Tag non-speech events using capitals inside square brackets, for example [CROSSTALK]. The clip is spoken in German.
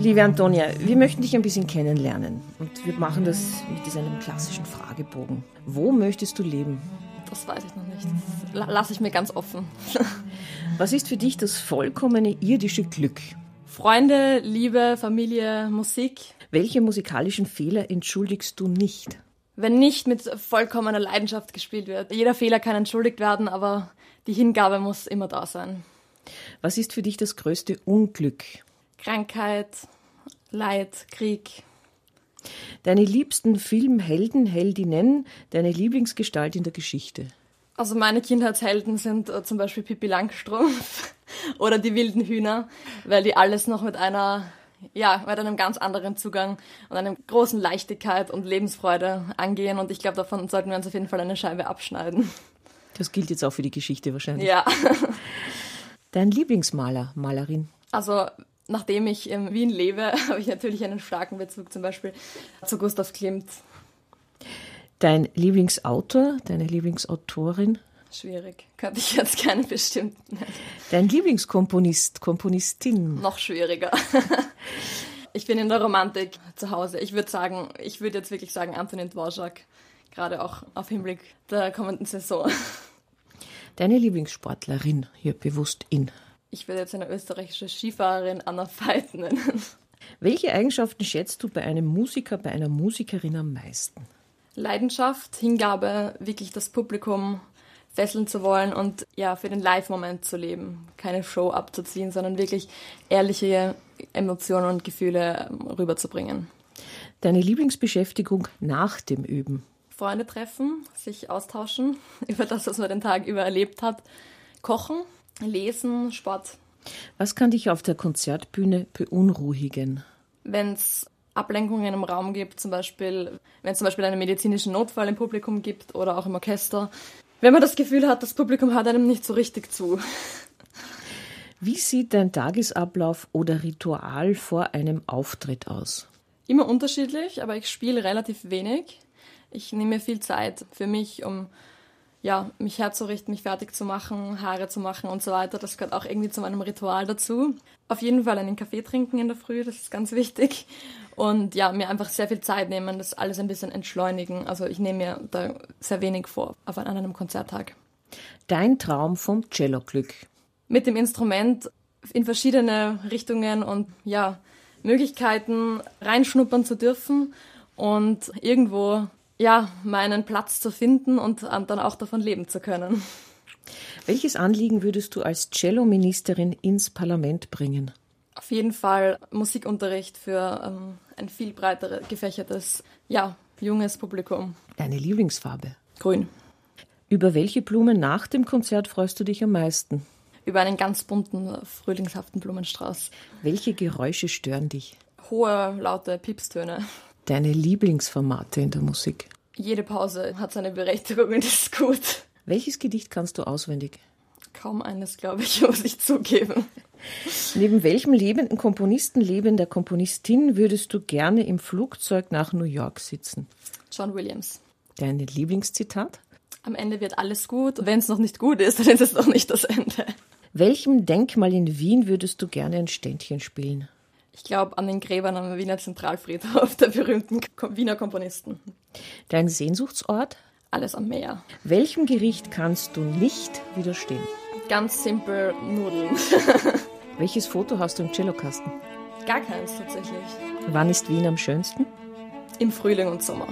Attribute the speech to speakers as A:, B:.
A: Liebe Antonia, wir möchten dich ein bisschen kennenlernen und wir machen das mit einem klassischen Fragebogen. Wo möchtest du leben?
B: Das weiß ich noch nicht. Das lasse ich mir ganz offen. [LAUGHS]
A: Was ist für dich das vollkommene irdische Glück?
B: Freunde, Liebe, Familie, Musik.
A: Welche musikalischen Fehler entschuldigst du nicht?
B: Wenn nicht mit vollkommener Leidenschaft gespielt wird. Jeder Fehler kann entschuldigt werden, aber die Hingabe muss immer da sein.
A: Was ist für dich das größte Unglück?
B: Krankheit, Leid, Krieg.
A: Deine liebsten Filmhelden, Heldinnen, deine Lieblingsgestalt in der Geschichte?
B: Also meine Kindheitshelden sind äh, zum Beispiel Pippi Langstrumpf [LAUGHS] oder die wilden Hühner, weil die alles noch mit einer, ja, mit einem ganz anderen Zugang und einer großen Leichtigkeit und Lebensfreude angehen und ich glaube, davon sollten wir uns auf jeden Fall eine Scheibe abschneiden.
A: Das gilt jetzt auch für die Geschichte wahrscheinlich.
B: Ja. [LAUGHS]
A: Dein Lieblingsmaler, Malerin?
B: Also nachdem ich in Wien lebe, [LAUGHS] habe ich natürlich einen starken Bezug zum Beispiel zu Gustav Klimt.
A: Dein Lieblingsautor, deine Lieblingsautorin?
B: Schwierig. Könnte ich jetzt keinen bestimmten.
A: Dein Lieblingskomponist, Komponistin?
B: Noch schwieriger. [LAUGHS] Ich bin in der Romantik zu Hause. Ich würde sagen, ich würde jetzt wirklich sagen Antonin Dvorak, gerade auch auf Hinblick der kommenden Saison. [LAUGHS]
A: Deine Lieblingssportlerin, hier bewusst in?
B: Ich würde jetzt eine österreichische Skifahrerin Anna Veit nennen.
A: Welche Eigenschaften schätzt du bei einem Musiker, bei einer Musikerin am meisten?
B: Leidenschaft, Hingabe, wirklich das Publikum fesseln zu wollen und ja, für den Live-Moment zu leben. Keine Show abzuziehen, sondern wirklich ehrliche Emotionen und Gefühle ähm, rüberzubringen.
A: Deine Lieblingsbeschäftigung nach dem Üben?
B: Freunde treffen, sich austauschen [LAUGHS] über das, was man den Tag über erlebt hat, kochen, lesen, Sport.
A: Was kann dich auf der Konzertbühne beunruhigen?
B: Wenn es Ablenkungen im Raum gibt, zum Beispiel, wenn es zum Beispiel einen medizinischen Notfall im Publikum gibt oder auch im Orchester, wenn man das Gefühl hat, das Publikum hört einem nicht so richtig zu.
A: Wie sieht dein Tagesablauf oder Ritual vor einem Auftritt aus?
B: Immer unterschiedlich, aber ich spiele relativ wenig. Ich nehme mir viel Zeit für mich, um ja, mich herzurichten, mich fertig zu machen, Haare zu machen und so weiter. Das gehört auch irgendwie zu meinem Ritual dazu. Auf jeden Fall einen Kaffee trinken in der Früh, das ist ganz [LAUGHS] wichtig. Und ja, mir einfach sehr viel Zeit nehmen, das alles ein bisschen entschleunigen. Also ich nehme mir da sehr wenig vor auf einem Konzerttag.
A: Dein Traum vom Cello-Glück?
B: Mit dem Instrument in verschiedene Richtungen und ja, Möglichkeiten reinschnuppern zu dürfen und irgendwo ja, meinen Platz zu finden und dann auch davon leben zu können.
A: Welches Anliegen würdest du als Cello-Ministerin ins Parlament bringen?
B: Auf jeden Fall Musikunterricht für ähm, ein viel breiter gefächertes, ja, junges Publikum.
A: Deine Lieblingsfarbe?
B: Grün.
A: Über welche Blumen nach dem Konzert freust du dich am meisten?
B: Über einen ganz bunten, frühlingshaften Blumenstrauß.
A: Welche Geräusche stören dich?
B: Hohe, laute Piepstöne.
A: Deine Lieblingsformate in der Musik?
B: Jede Pause hat seine Berechtigung und ist gut.
A: Welches Gedicht kannst du auswendig?
B: Kaum eines, glaube ich, [LAUGHS] muss ich zugeben.
A: Neben welchem lebenden Komponisten, lebender Komponistin würdest du gerne im Flugzeug nach New York sitzen?
B: John Williams.
A: Dein Lieblingszitat?
B: Am Ende wird alles gut wenn es noch nicht gut ist, [LAUGHS] dann ist es noch nicht das Ende.
A: Welchem Denkmal in Wien würdest du gerne ein Ständchen spielen?
B: Ich glaube an den Gräbern am Wiener Zentralfriedhof [LAUGHS] der berühmten Wiener Komponisten.
A: Dein Sehnsuchtsort?
B: Alles am Meer.
A: Welchem Gericht kannst du nicht widerstehen?
B: Ganz simpel Nudeln. [LAUGHS]
A: Welches Foto hast du im Cellokasten?
B: Gar keins tatsächlich.
A: Wann ist Wien am schönsten?
B: Im Frühling und Sommer.